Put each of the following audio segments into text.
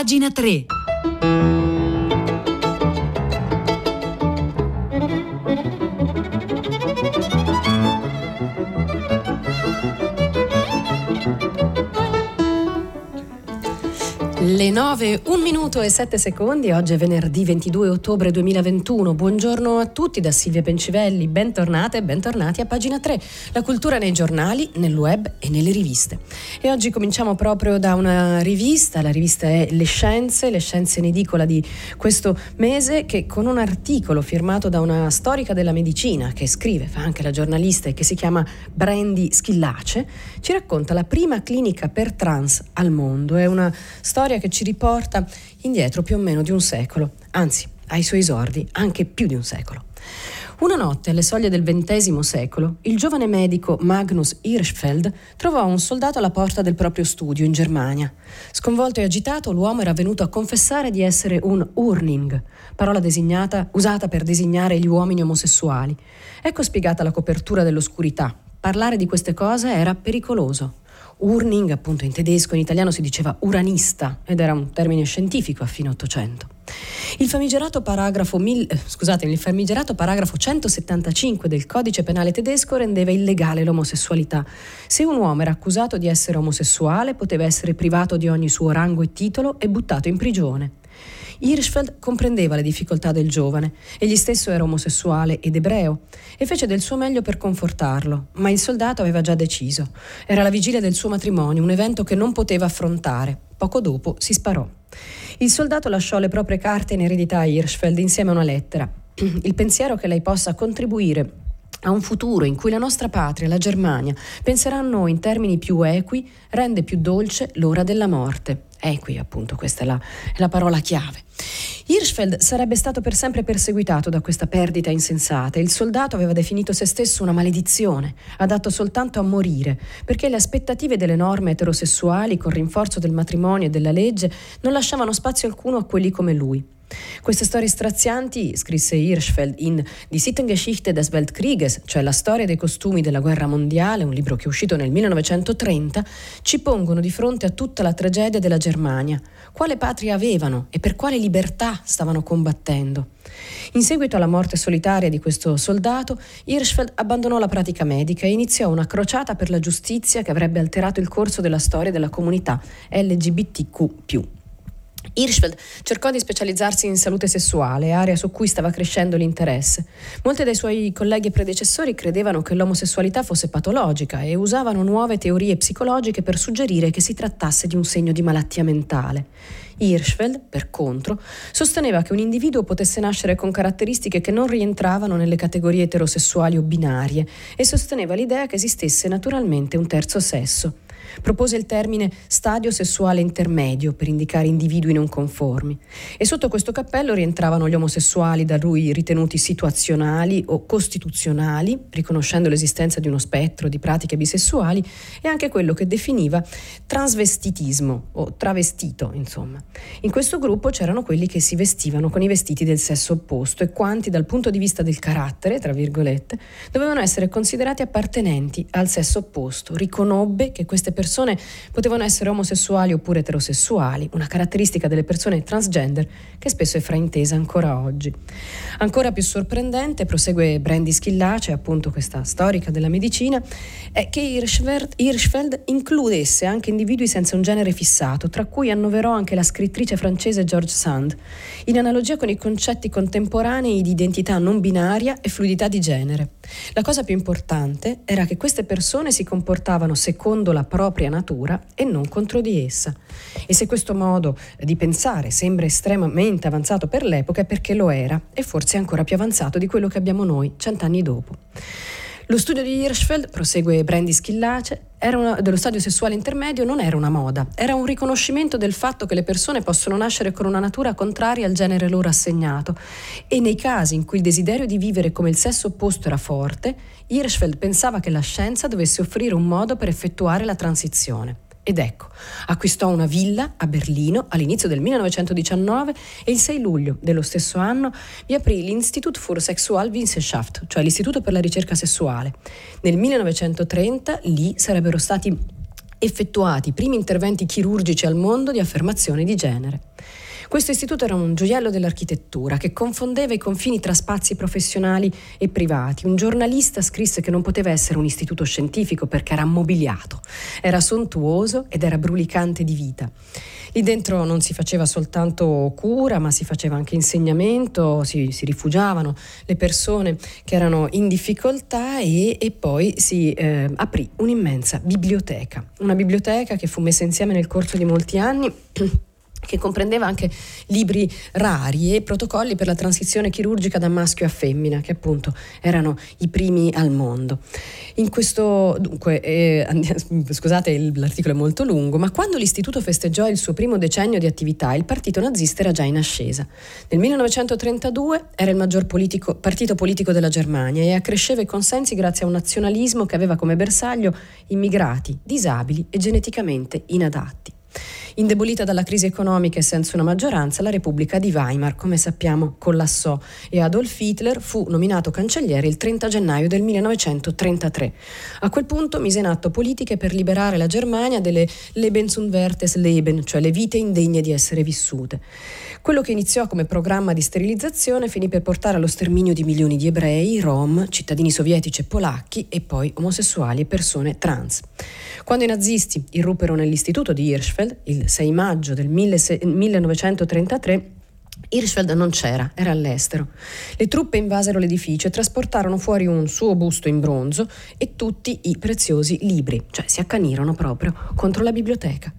Pagina 3. Le 9, 1 minuto e 7 secondi, oggi è venerdì 22 ottobre 2021. Buongiorno a tutti da Silvia Pencivelli, bentornate e bentornati a pagina 3, la cultura nei giornali, nel web e nelle riviste. E oggi cominciamo proprio da una rivista, la rivista è Le Scienze, Le Scienze in edicola di questo mese, che con un articolo firmato da una storica della medicina che scrive, fa anche la giornalista e che si chiama Brandy Schillace, ci racconta la prima clinica per trans al mondo. È una storia che ci riporta indietro più o meno di un secolo, anzi, ai suoi esordi anche più di un secolo. Una notte, alle soglie del XX secolo, il giovane medico Magnus Hirschfeld trovò un soldato alla porta del proprio studio in Germania. Sconvolto e agitato, l'uomo era venuto a confessare di essere un Urning, parola usata per designare gli uomini omosessuali. Ecco spiegata la copertura dell'oscurità. Parlare di queste cose era pericoloso. Urning, appunto in tedesco, in italiano si diceva uranista ed era un termine scientifico a fine Ottocento. Il famigerato paragrafo, mil, eh, scusate, il famigerato paragrafo 175 del codice penale tedesco rendeva illegale l'omosessualità. Se un uomo era accusato di essere omosessuale, poteva essere privato di ogni suo rango e titolo e buttato in prigione. Hirschfeld comprendeva le difficoltà del giovane, egli stesso era omosessuale ed ebreo, e fece del suo meglio per confortarlo, ma il soldato aveva già deciso. Era la vigilia del suo matrimonio, un evento che non poteva affrontare. Poco dopo si sparò. Il soldato lasciò le proprie carte in eredità a Hirschfeld insieme a una lettera. Il pensiero che lei possa contribuire a un futuro in cui la nostra patria, la Germania, penserà a noi in termini più equi, rende più dolce l'ora della morte. Equi, appunto, questa è la, è la parola chiave. Hirschfeld sarebbe stato per sempre perseguitato da questa perdita insensata il soldato aveva definito se stesso una maledizione, adatto soltanto a morire, perché le aspettative delle norme eterosessuali, con rinforzo del matrimonio e della legge, non lasciavano spazio alcuno a quelli come lui. Queste storie strazianti, scrisse Hirschfeld in Die Sittengeschichte des Weltkrieges, cioè la storia dei costumi della guerra mondiale, un libro che è uscito nel 1930, ci pongono di fronte a tutta la tragedia della Germania. Quale patria avevano e per quale libertà stavano combattendo? In seguito alla morte solitaria di questo soldato, Hirschfeld abbandonò la pratica medica e iniziò una crociata per la giustizia che avrebbe alterato il corso della storia della comunità LGBTQ. Hirschfeld cercò di specializzarsi in salute sessuale, area su cui stava crescendo l'interesse. Molti dei suoi colleghi e predecessori credevano che l'omosessualità fosse patologica e usavano nuove teorie psicologiche per suggerire che si trattasse di un segno di malattia mentale. Hirschfeld, per contro, sosteneva che un individuo potesse nascere con caratteristiche che non rientravano nelle categorie eterosessuali o binarie e sosteneva l'idea che esistesse naturalmente un terzo sesso. Propose il termine stadio sessuale intermedio per indicare individui non conformi e sotto questo cappello rientravano gli omosessuali da lui ritenuti situazionali o costituzionali, riconoscendo l'esistenza di uno spettro di pratiche bisessuali e anche quello che definiva transvestitismo o travestito, insomma. In questo gruppo c'erano quelli che si vestivano con i vestiti del sesso opposto e quanti dal punto di vista del carattere, tra virgolette, dovevano essere considerati appartenenti al sesso opposto. Riconobbe che queste persone persone potevano essere omosessuali oppure eterosessuali, una caratteristica delle persone transgender che spesso è fraintesa ancora oggi. Ancora più sorprendente, prosegue Brandy Schillace, appunto questa storica della medicina, è che Hirschfeld includesse anche individui senza un genere fissato, tra cui annoverò anche la scrittrice francese George Sand, in analogia con i concetti contemporanei di identità non binaria e fluidità di genere. La cosa più importante era che queste persone si comportavano secondo la propria propria natura e non contro di essa. E se questo modo di pensare sembra estremamente avanzato per l'epoca è perché lo era e forse ancora più avanzato di quello che abbiamo noi cent'anni dopo. Lo studio di Hirschfeld, prosegue Brandy Schillace, una, dello stadio sessuale intermedio non era una moda, era un riconoscimento del fatto che le persone possono nascere con una natura contraria al genere loro assegnato e nei casi in cui il desiderio di vivere come il sesso opposto era forte, Hirschfeld pensava che la scienza dovesse offrire un modo per effettuare la transizione. Ed ecco, acquistò una villa a Berlino all'inizio del 1919 e il 6 luglio dello stesso anno vi aprì l'Institut für Sexualwissenschaft, cioè l'Istituto per la ricerca sessuale. Nel 1930 lì sarebbero stati effettuati i primi interventi chirurgici al mondo di affermazione di genere. Questo istituto era un gioiello dell'architettura che confondeva i confini tra spazi professionali e privati. Un giornalista scrisse che non poteva essere un istituto scientifico perché era mobiliato, era sontuoso ed era brulicante di vita. Lì dentro non si faceva soltanto cura, ma si faceva anche insegnamento, si, si rifugiavano le persone che erano in difficoltà e, e poi si eh, aprì un'immensa biblioteca, una biblioteca che fu messa insieme nel corso di molti anni che comprendeva anche libri rari e protocolli per la transizione chirurgica da maschio a femmina, che appunto erano i primi al mondo. In questo, dunque, eh, scusate, l'articolo è molto lungo, ma quando l'istituto festeggiò il suo primo decennio di attività, il partito nazista era già in ascesa. Nel 1932 era il maggior politico, partito politico della Germania e accresceva i consensi grazie a un nazionalismo che aveva come bersaglio immigrati, disabili e geneticamente inadatti. Indebolita dalla crisi economica e senza una maggioranza, la Repubblica di Weimar, come sappiamo, collassò e Adolf Hitler fu nominato cancelliere il 30 gennaio del 1933. A quel punto mise in atto politiche per liberare la Germania delle Lebensunwertes Leben, cioè le vite indegne di essere vissute. Quello che iniziò come programma di sterilizzazione finì per portare allo sterminio di milioni di ebrei, rom, cittadini sovietici e polacchi e poi omosessuali e persone trans. Quando i nazisti irruppero nell'istituto di Hirschfeld, il 6 maggio del 1933, Hirschfeld non c'era, era all'estero. Le truppe invasero l'edificio e trasportarono fuori un suo busto in bronzo e tutti i preziosi libri, cioè si accanirono proprio contro la biblioteca.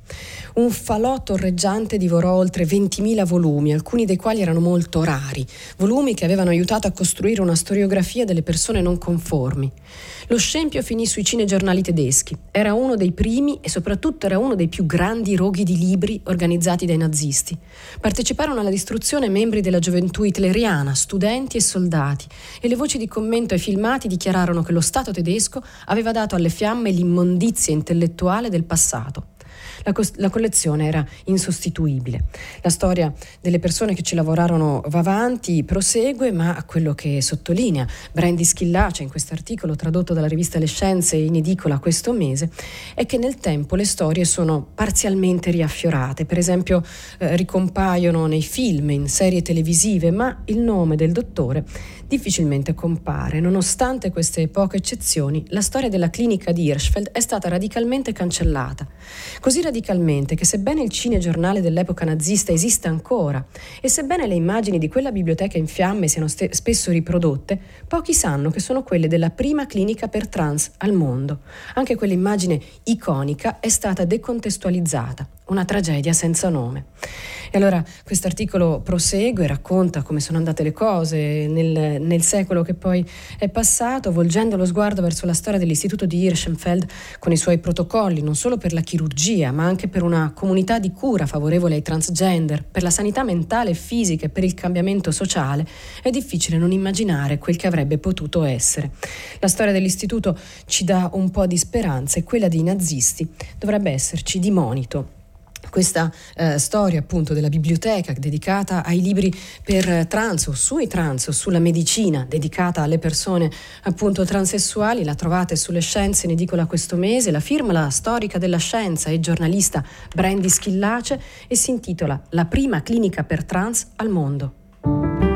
Un falò torreggiante divorò oltre 20.000 volumi, alcuni dei quali erano molto rari, volumi che avevano aiutato a costruire una storiografia delle persone non conformi. Lo scempio finì sui cinegiornali tedeschi. Era uno dei primi e soprattutto era uno dei più grandi roghi di libri organizzati dai nazisti. Parteciparono alla distruzione membri della gioventù hitleriana, studenti e soldati, e le voci di commento ai filmati dichiararono che lo Stato tedesco aveva dato alle fiamme l'immondizia intellettuale del passato la, co- la collezione era insostituibile. La storia delle persone che ci lavorarono va avanti, prosegue, ma quello che sottolinea Brandy Schillace in questo articolo tradotto dalla rivista Le Scienze in edicola questo mese è che nel tempo le storie sono parzialmente riaffiorate, per esempio eh, ricompaiono nei film, in serie televisive, ma il nome del dottore difficilmente compare. Nonostante queste poche eccezioni, la storia della clinica di Hirschfeld è stata radicalmente cancellata. Così radicalmente che sebbene il cinegiornale dell'epoca nazista esista ancora e sebbene le immagini di quella biblioteca in fiamme siano ste- spesso riprodotte, pochi sanno che sono quelle della prima clinica per trans al mondo. Anche quell'immagine iconica è stata decontestualizzata una tragedia senza nome. E allora questo articolo prosegue, racconta come sono andate le cose nel, nel, secolo che poi è passato, volgendo lo sguardo verso la storia dell'istituto di Hirschenfeld con i suoi protocolli, non solo per la chirurgia, ma anche per una comunità di cura favorevole ai transgender, per la sanità mentale e fisica e per il cambiamento sociale, è difficile non immaginare quel che avrebbe potuto essere. La storia dell'istituto ci dà un po' di speranza e quella dei nazisti dovrebbe esserci di monito questa eh, storia appunto della biblioteca dedicata ai libri per trans o sui trans o sulla medicina dedicata alle persone appunto transessuali la trovate sulle scienze in edicola questo mese la firma la storica della scienza e giornalista Brandy Schillace e si intitola La prima clinica per trans al mondo.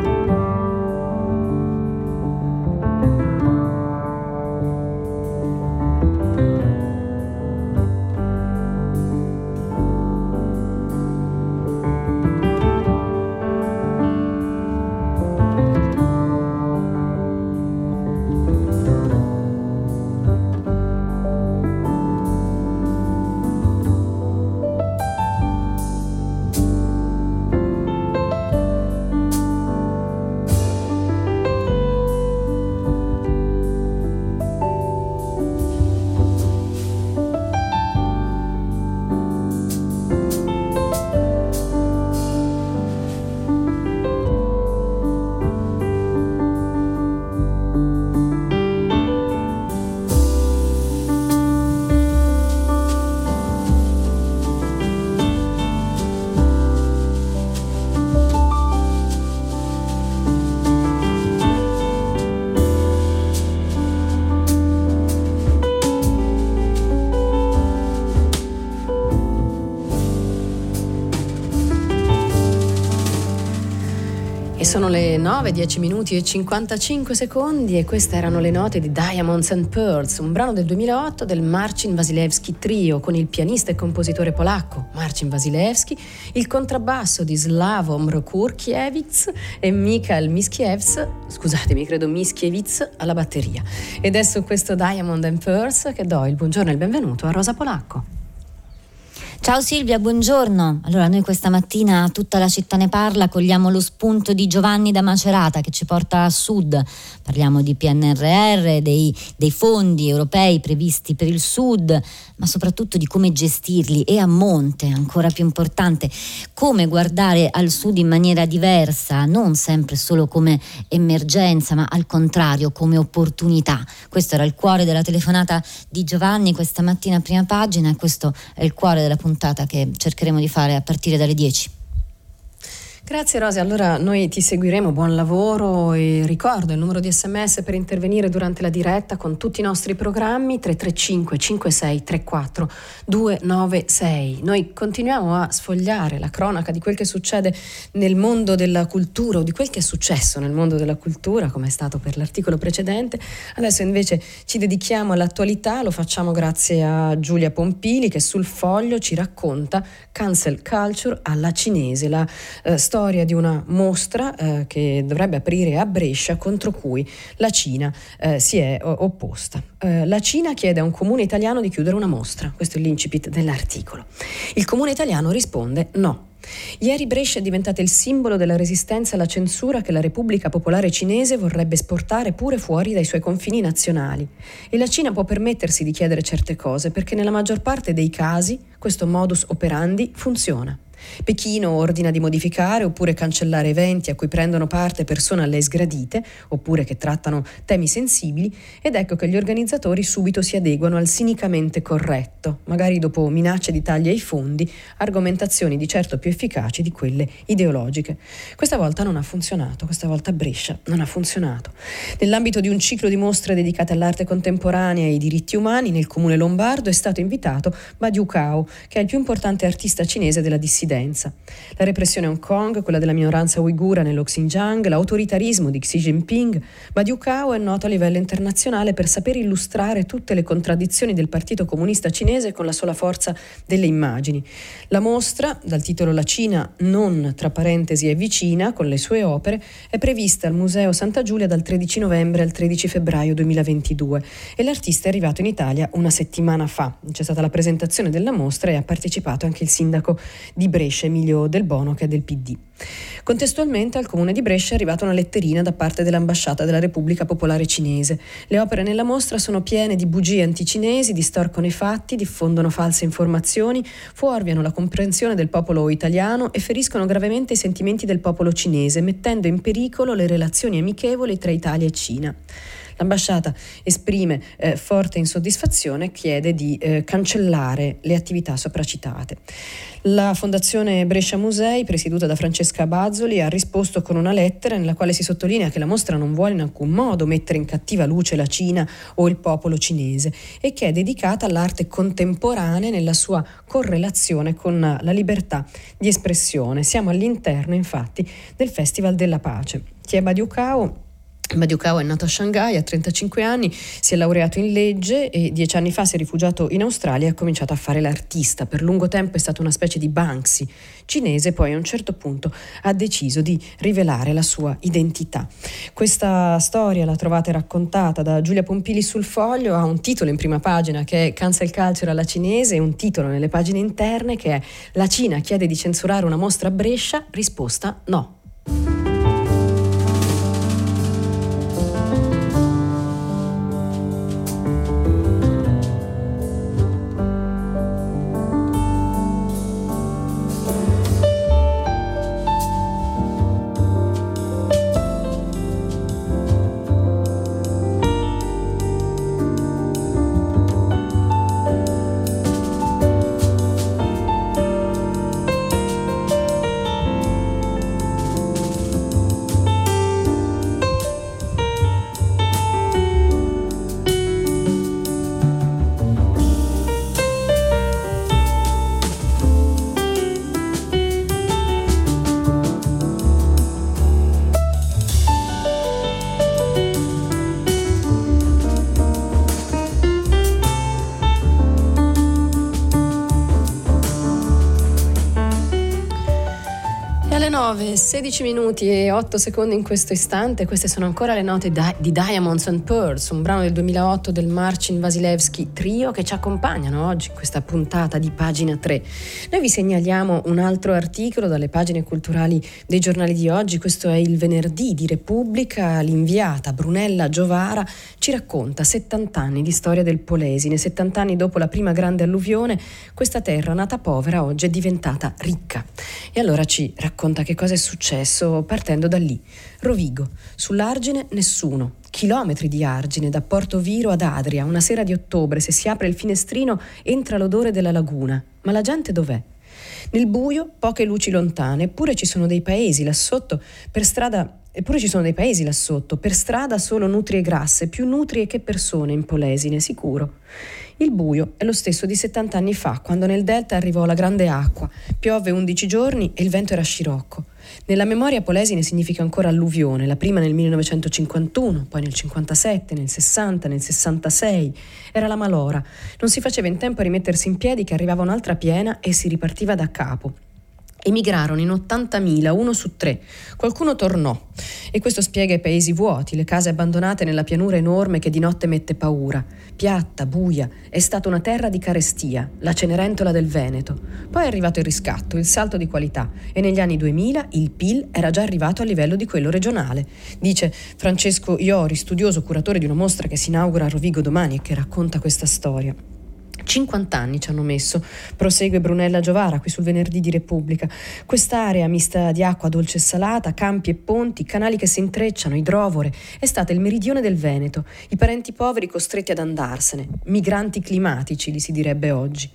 Sono le 9, 10 minuti e 55 secondi e queste erano le note di Diamonds and Pearls, un brano del 2008 del Marcin Wasilewski Trio con il pianista e compositore polacco Marcin Wasilewski, il contrabbasso di Slavo Mrokurkiewicz e Mikhail Miskiewicz, scusatemi, credo Miskiewicz alla batteria. Ed è su questo Diamond and Pearls che do il buongiorno e il benvenuto a Rosa Polacco. Ciao Silvia, buongiorno. Allora, noi questa mattina tutta la città ne parla, cogliamo lo spunto di Giovanni da Macerata che ci porta a sud. Parliamo di PNRR, dei, dei fondi europei previsti per il sud, ma soprattutto di come gestirli e a monte, ancora più importante, come guardare al sud in maniera diversa, non sempre solo come emergenza, ma al contrario come opportunità. Questo era il cuore della telefonata di Giovanni questa mattina a prima pagina e questo è il cuore della puntata che cercheremo di fare a partire dalle 10. Grazie Rosia, allora noi ti seguiremo, buon lavoro e ricordo il numero di sms per intervenire durante la diretta con tutti i nostri programmi 335 56 34 296. Noi continuiamo a sfogliare la cronaca di quel che succede nel mondo della cultura o di quel che è successo nel mondo della cultura, come è stato per l'articolo precedente. Adesso invece ci dedichiamo all'attualità, lo facciamo grazie a Giulia Pompili che sul foglio ci racconta Cancel Culture alla cinese, la eh, storia di una mostra eh, che dovrebbe aprire a Brescia contro cui la Cina eh, si è opposta. Eh, la Cina chiede a un comune italiano di chiudere una mostra, questo è l'incipit dell'articolo. Il comune italiano risponde no. Ieri Brescia è diventata il simbolo della resistenza alla censura che la Repubblica Popolare Cinese vorrebbe esportare pure fuori dai suoi confini nazionali. E la Cina può permettersi di chiedere certe cose perché nella maggior parte dei casi questo modus operandi funziona. Pechino ordina di modificare oppure cancellare eventi a cui prendono parte persone a lei sgradite, oppure che trattano temi sensibili, ed ecco che gli organizzatori subito si adeguano al sinicamente corretto, magari dopo minacce di tagli ai fondi, argomentazioni di certo più efficaci di quelle ideologiche. Questa volta non ha funzionato, questa volta a Brescia non ha funzionato. Nell'ambito di un ciclo di mostre dedicate all'arte contemporanea e ai diritti umani, nel comune lombardo è stato invitato Badiu Kao, che è il più importante artista cinese della dissidenza dissidenza. La repressione a Hong Kong, quella della minoranza uigura nello Xinjiang, l'autoritarismo di Xi Jinping, Badiou Cao è noto a livello internazionale per saper illustrare tutte le contraddizioni del Partito Comunista Cinese con la sola forza delle immagini. La mostra, dal titolo La Cina non tra parentesi è vicina, con le sue opere, è prevista al Museo Santa Giulia dal 13 novembre al 13 febbraio 2022 e l'artista è arrivato in Italia una settimana fa. C'è stata la presentazione della mostra e ha partecipato anche il sindaco di Brescia, Emilio Del Bono, che è del PD. Contestualmente al comune di Brescia è arrivata una letterina da parte dell'ambasciata della Repubblica Popolare Cinese. Le opere nella mostra sono piene di bugie anticinesi, distorcono i fatti, diffondono false informazioni, fuorviano la comprensione del popolo italiano e feriscono gravemente i sentimenti del popolo cinese, mettendo in pericolo le relazioni amichevoli tra Italia e Cina. L'ambasciata esprime eh, forte insoddisfazione e chiede di eh, cancellare le attività sopracitate. La Fondazione Brescia Musei, presieduta da Francesca Bazzoli, ha risposto con una lettera nella quale si sottolinea che la mostra non vuole in alcun modo mettere in cattiva luce la Cina o il popolo cinese e che è dedicata all'arte contemporanea nella sua correlazione con la libertà di espressione. Siamo all'interno, infatti, del Festival della Pace. Chieba Diucao Badiukao è nato a Shanghai, ha 35 anni, si è laureato in legge e dieci anni fa si è rifugiato in Australia e ha cominciato a fare l'artista. Per lungo tempo è stato una specie di Banksy cinese, poi a un certo punto ha deciso di rivelare la sua identità. Questa storia la trovate raccontata da Giulia Pompili sul foglio, ha un titolo in prima pagina che è Cancel Culture alla cinese e un titolo nelle pagine interne che è La Cina chiede di censurare una mostra a Brescia, risposta no. Alle 9, 16 minuti e 8 secondi in questo istante, queste sono ancora le note di Diamonds and Pearls, un brano del 2008 del Marcin Vasilevski Trio che ci accompagnano oggi in questa puntata di pagina 3. Noi vi segnaliamo un altro articolo dalle pagine culturali dei giornali di oggi, questo è il venerdì di Repubblica, l'inviata Brunella Giovara ci racconta 70 anni di storia del Polesine, 70 anni dopo la prima grande alluvione, questa terra nata povera oggi è diventata ricca. E allora ci racconta che cosa è successo partendo da lì. Rovigo, sull'Argine nessuno. Chilometri di argine da Porto Viro ad Adria. Una sera di ottobre, se si apre il finestrino, entra l'odore della laguna. Ma la gente dov'è? Nel buio, poche luci lontane, eppure ci sono dei paesi là sotto, per strada Eppure ci sono dei paesi là sotto, per strada solo nutrie grasse, più nutrie che persone in Polesine, sicuro. Il buio è lo stesso di 70 anni fa, quando nel delta arrivò la grande acqua, piove 11 giorni e il vento era scirocco. Nella memoria polesine significa ancora alluvione, la prima nel 1951, poi nel 57, nel 60, nel 66. Era la malora. Non si faceva in tempo a rimettersi in piedi che arrivava un'altra piena e si ripartiva da capo. Emigrarono in 80.000, uno su tre. Qualcuno tornò e questo spiega i paesi vuoti, le case abbandonate nella pianura enorme che di notte mette paura. Piatta, buia, è stata una terra di carestia, la Cenerentola del Veneto. Poi è arrivato il riscatto, il salto di qualità e negli anni 2000 il PIL era già arrivato a livello di quello regionale. Dice Francesco Iori, studioso curatore di una mostra che si inaugura a Rovigo domani e che racconta questa storia. 50 anni ci hanno messo, prosegue Brunella Giovara qui sul venerdì di Repubblica. Quest'area mista di acqua dolce e salata, campi e ponti, canali che si intrecciano, idrovore, è stata il meridione del Veneto, i parenti poveri costretti ad andarsene, migranti climatici li si direbbe oggi.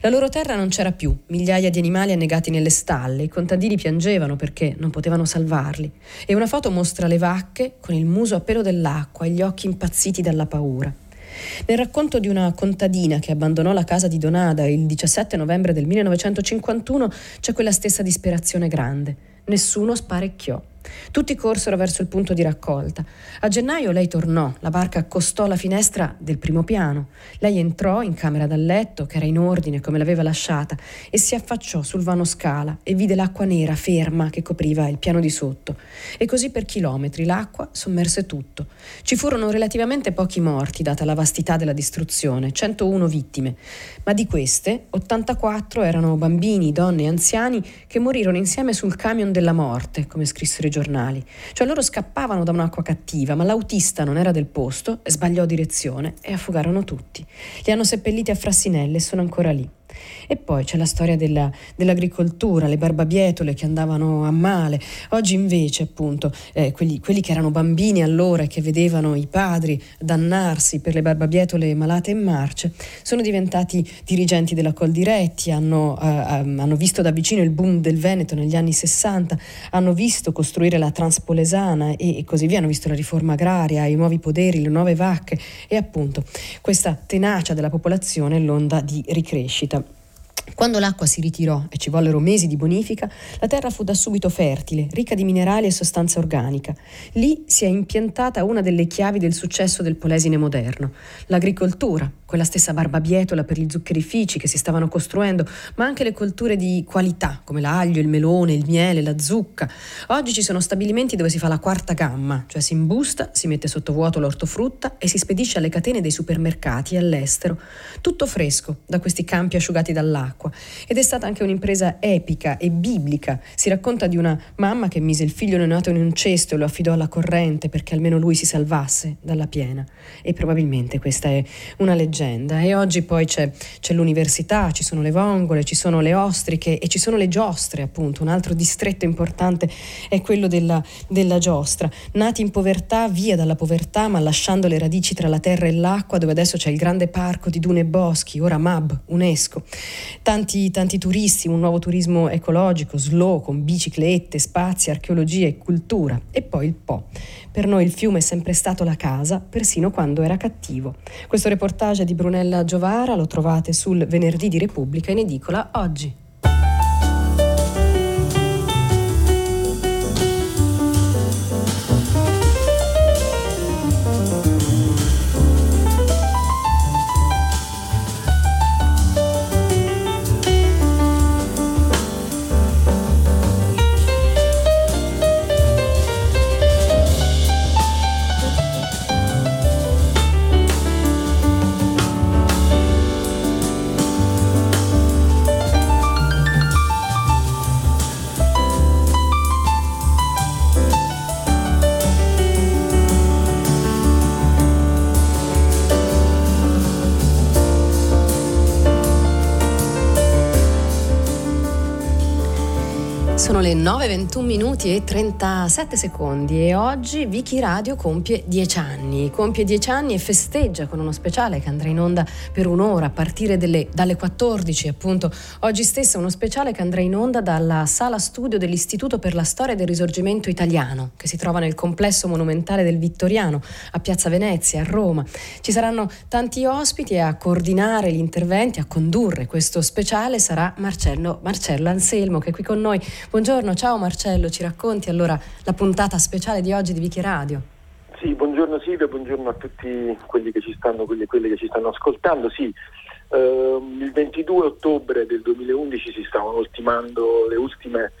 La loro terra non c'era più, migliaia di animali annegati nelle stalle, i contadini piangevano perché non potevano salvarli. E una foto mostra le vacche con il muso a pelo dell'acqua e gli occhi impazziti dalla paura. Nel racconto di una contadina che abbandonò la casa di Donada il 17 novembre del 1951 c'è quella stessa disperazione grande. Nessuno sparecchiò. Tutti corsero verso il punto di raccolta. A gennaio lei tornò, la barca accostò la finestra del primo piano. Lei entrò in camera da letto, che era in ordine come l'aveva lasciata, e si affacciò sul vano scala e vide l'acqua nera ferma che copriva il piano di sotto. E così per chilometri l'acqua sommerse tutto. Ci furono relativamente pochi morti, data la vastità della distruzione, 101 vittime, ma di queste 84 erano bambini, donne e anziani che morirono insieme sul camion della morte, come scrissero i giornali. Cioè loro scappavano da un'acqua cattiva, ma l'autista non era del posto sbagliò direzione e affogarono tutti. Li hanno seppelliti a Frassinelle e sono ancora lì. E poi c'è la storia della, dell'agricoltura, le barbabietole che andavano a male. Oggi invece, appunto, eh, quelli, quelli, che erano bambini allora e che vedevano i padri dannarsi per le barbabietole malate in marce, sono diventati dirigenti della Coldiretti, hanno, eh, ehm, hanno visto da vicino il boom del Veneto negli anni 60, hanno visto costruire la Transpolesana e, e così via, hanno visto la riforma agraria, i nuovi poderi, le nuove vacche e appunto questa tenacia della popolazione l'onda di ricrescita. Quando l'acqua si ritirò e ci vollero mesi di bonifica, la terra fu da subito fertile, ricca di minerali e sostanza organica. Lì si è impiantata una delle chiavi del successo del Polesine moderno, l'agricoltura, quella stessa barbabietola per gli zuccherifici che si stavano costruendo, ma anche le colture di qualità come l'aglio, il melone, il miele, la zucca. Oggi ci sono stabilimenti dove si fa la quarta gamma, cioè si imbusta, si mette sotto vuoto l'ortofrutta e si spedisce alle catene dei supermercati all'estero. Tutto fresco da questi campi asciugati dall'acqua. Ed è stata anche un'impresa epica e biblica. Si racconta di una mamma che mise il figlio neonato in un cesto e lo affidò alla corrente perché almeno lui si salvasse dalla piena. E probabilmente questa è una leggenda leggenda. E oggi poi c'è, c'è, l'università, ci sono le vongole, ci sono le ostriche e ci sono le giostre appunto, un altro distretto importante è quello della, della giostra, nati in povertà, via dalla povertà ma lasciando le radici tra la terra e l'acqua dove adesso c'è il grande parco di dune e boschi, ora MAB, UNESCO, tanti, tanti turisti, un nuovo turismo ecologico, slow, con biciclette, spazi, archeologia e cultura. E poi il Po. Per noi il fiume è sempre stato la casa, persino quando era cattivo. Questo reportage di Brunella Giovara lo trovate sul venerdì di Repubblica in edicola oggi. Sono le 9.21 minuti e 37 secondi e oggi Vicky Radio compie 10 anni. Compie 10 anni e festeggia con uno speciale che andrà in onda per un'ora a partire delle, dalle 14 appunto. Oggi stesso uno speciale che andrà in onda dalla sala studio dell'Istituto per la Storia del Risorgimento Italiano che si trova nel complesso monumentale del Vittoriano a Piazza Venezia a Roma. Ci saranno tanti ospiti e a coordinare gli interventi, a condurre questo speciale sarà Marcello, Marcello Anselmo che è qui con noi. Buongiorno, ciao Marcello, ci racconti allora la puntata speciale di oggi di Vichi Radio? Sì, buongiorno Silvia, buongiorno a tutti quelli che ci stanno, quelli, quelli che ci stanno ascoltando. Sì, ehm, il 22 ottobre del 2011 si stavano ultimando ultime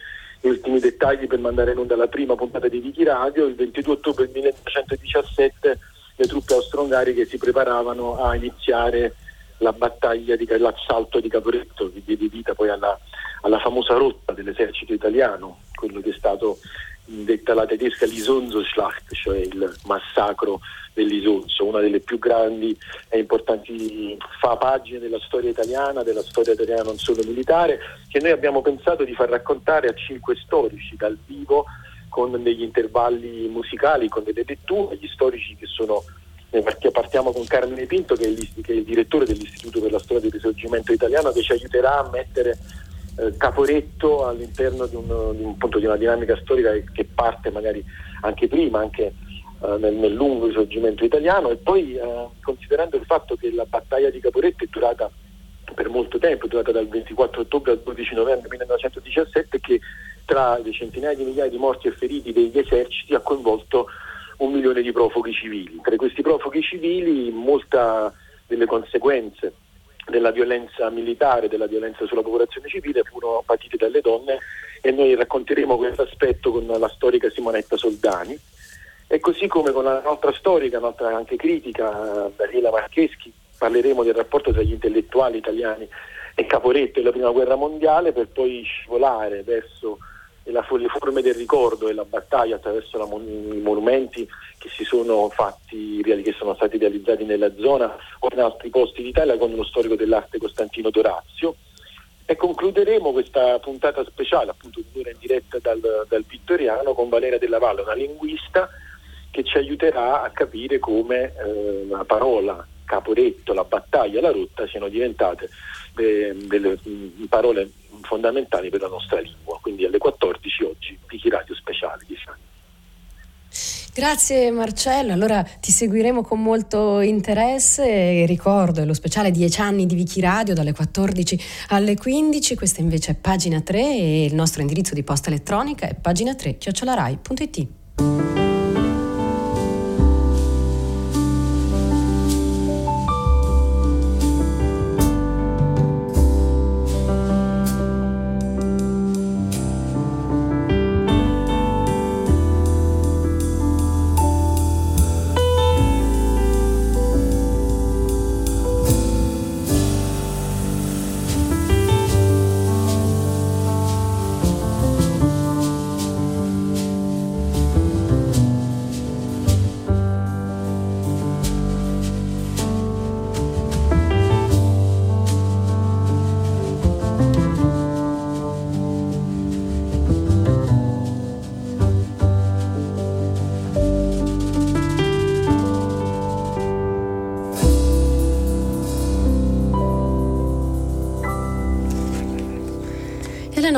gli ultimi dettagli per mandare in onda la prima puntata di Vichi Radio. Il 22 ottobre 1917 le truppe austro-ungariche si preparavano a iniziare la battaglia di, l'assalto di Caporetto, che diede vita poi alla, alla famosa rotta dell'esercito italiano, quello che è stato detta la tedesca l'Isonzo-Schlacht, cioè il massacro dell'Isonzo, una delle più grandi e importanti fa pagine della storia italiana, della storia italiana non solo militare, che noi abbiamo pensato di far raccontare a cinque storici dal vivo con degli intervalli musicali, con delle letture, gli storici che sono perché partiamo con Carmine Pinto che è, che è, il direttore dell'Istituto per la Storia del Risorgimento Italiano che ci aiuterà a mettere eh, Caporetto all'interno di, un, di, un, punto, di, una dinamica storica che parte magari anche prima, anche eh, nel, nel, lungo risorgimento italiano. E poi eh, considerando il fatto che la battaglia di Caporetto è durata per molto tempo, è durata dal 24 ottobre al 12 novembre 1917 che tra le centinaia di migliaia di morti e feriti degli eserciti ha coinvolto un milione di profughi civili. Tra questi profughi civili molta delle conseguenze della violenza militare, della violenza sulla popolazione civile furono patite dalle donne e noi racconteremo questo aspetto con la storica Simonetta Soldani e così come con la nostra storica, nostra anche critica, Daniela Marcheschi, parleremo del rapporto tra gli intellettuali italiani e Caporetto e la prima guerra mondiale per poi scivolare verso la, le forme del ricordo e la battaglia attraverso la, i monumenti che, si sono fatti, che sono stati realizzati nella zona o in altri posti d'Italia con uno storico dell'arte Costantino Dorazio. E concluderemo questa puntata speciale, appunto di in diretta dal, dal Vittoriano, con Valeria Della Valle, una linguista che ci aiuterà a capire come eh, la parola Caporetto, la battaglia, la rotta siano diventate eh, delle mh, parole fondamentali per la nostra lingua. Quindi alle 14 oggi Piki Radio speciale 10 anni. Grazie Marcello, allora ti seguiremo con molto interesse, ricordo lo speciale 10 anni di Wiki Radio dalle 14 alle 15, questa invece è pagina 3 e il nostro indirizzo di posta elettronica è pagina 3 chiocciolarai.it.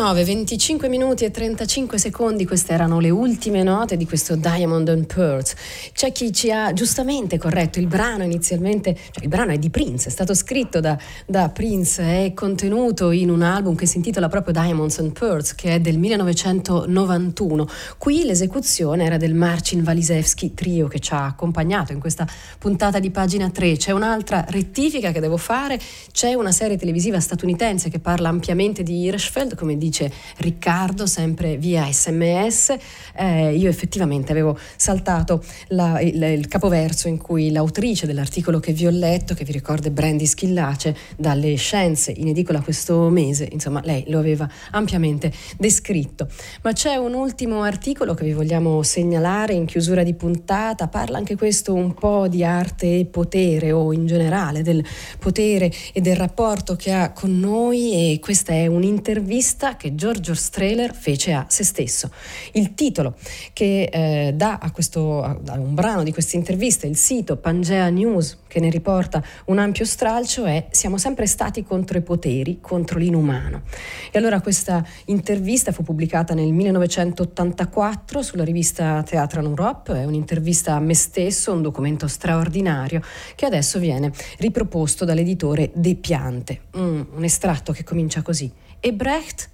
alle 9, 25 minuti e 35 secondi, queste erano le ultime note di questo Diamond and Pearls. C'è chi ci ha giustamente corretto, il brano inizialmente, cioè il brano è di Prince, è stato scritto da, da Prince, è contenuto in un album che si intitola proprio Diamonds and Pearls, che è del 1991. Qui l'esecuzione era del Marcin Walisewski Trio che ci ha accompagnato in questa puntata di pagina 3. C'è un'altra rettifica che devo fare, c'è una serie televisiva statunitense che parla ampiamente di Hirschfeld, come dice Riccardo, sempre via sms. Eh, io effettivamente avevo saltato la, il, il, capoverso in cui l'autrice dell'articolo che vi ho letto, che vi ricorda Brandy Schillace, dalle scienze in edicola questo mese, insomma lei lo aveva ampiamente descritto. Ma c'è un ultimo articolo che vi vogliamo segnalare in chiusura di puntata, parla anche questo un po' di arte e potere o in generale del potere e del rapporto che ha con noi e questa è un'intervista che che Giorgio Strehler fece a se stesso. Il titolo che eh, dà a, questo, a un brano di questa intervista il sito Pangea News, che ne riporta un ampio stralcio, è Siamo sempre stati contro i poteri, contro l'inumano. E allora questa intervista fu pubblicata nel 1984 sulla rivista Teatro Europe, è un'intervista a me stesso, un documento straordinario che adesso viene riproposto dall'editore De Piante. Mm, un estratto che comincia così. E Brecht?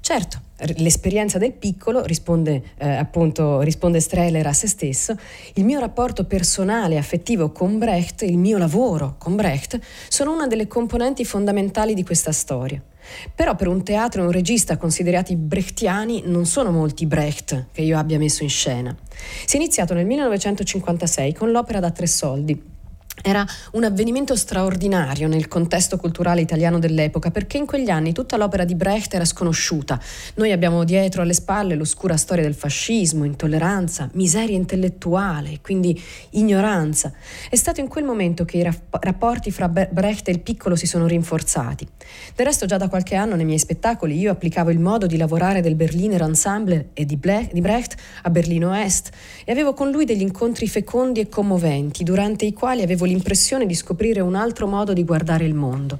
Certo, l'esperienza del piccolo, risponde eh, appunto risponde Streller a se stesso, il mio rapporto personale e affettivo con Brecht, il mio lavoro con Brecht, sono una delle componenti fondamentali di questa storia. Però per un teatro e un regista considerati brechtiani non sono molti Brecht che io abbia messo in scena. Si è iniziato nel 1956 con l'opera da tre soldi era un avvenimento straordinario nel contesto culturale italiano dell'epoca perché in quegli anni tutta l'opera di Brecht era sconosciuta. Noi abbiamo dietro alle spalle l'oscura storia del fascismo, intolleranza, miseria intellettuale, quindi ignoranza. È stato in quel momento che i rapporti fra Brecht e il piccolo si sono rinforzati. Del resto già da qualche anno nei miei spettacoli io applicavo il modo di lavorare del Berliner Ensemble e di, Brecht a Berlino Est e avevo con lui degli incontri fecondi e commoventi durante i quali avevo l'impressione di scoprire un altro modo di guardare il mondo.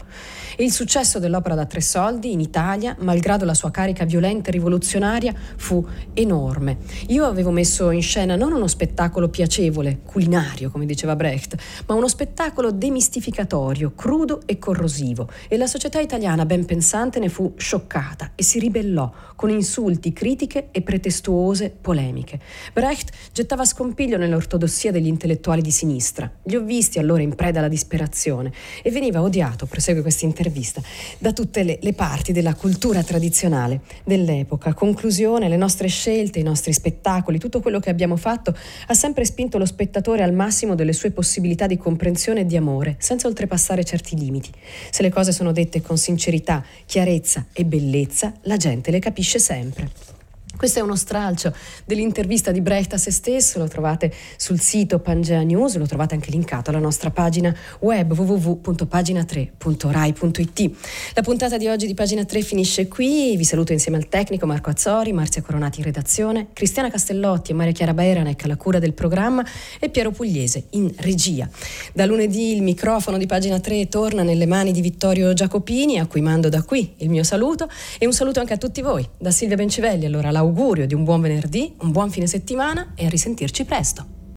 Il successo dell'opera da tre soldi in Italia, malgrado la sua carica violenta e rivoluzionaria, fu enorme. Io avevo messo in scena non uno spettacolo piacevole, culinario, come diceva Brecht, ma uno spettacolo demistificatorio, crudo e corrosivo. E la società italiana ben pensante ne fu scioccata e si ribellò con insulti, critiche e pretestuose polemiche. Brecht gettava scompiglio nell'ortodossia degli intellettuali di sinistra. Li ho visti allora in preda alla disperazione e veniva odiato, prosegue questa intervista intervista, da tutte le, le parti della cultura tradizionale dell'epoca. Conclusione, le nostre scelte, i nostri spettacoli, tutto quello che abbiamo fatto ha sempre spinto lo spettatore al massimo delle sue possibilità di comprensione e di amore, senza oltrepassare certi limiti. Se le cose sono dette con sincerità, chiarezza e bellezza, la gente le capisce sempre. Questo è uno stralcio dell'intervista di Brecht a se stesso, lo trovate sul sito Pangea News, lo trovate anche linkato alla nostra pagina web www.pagina3.rai.it. La puntata di oggi di Pagina 3 finisce qui, vi saluto insieme al tecnico Marco Azzori, Marzia Coronati in redazione, Cristiana Castellotti e Maria Chiara Baeranec alla cura del programma e Piero Pugliese in regia. Da lunedì il microfono di Pagina 3 torna nelle mani di Vittorio Giacopini, a cui mando da qui il mio saluto e un saluto anche a tutti voi, da Silvia Bencivelli, allora l'augurio di un buon venerdì, un buon fine settimana e a risentirci presto.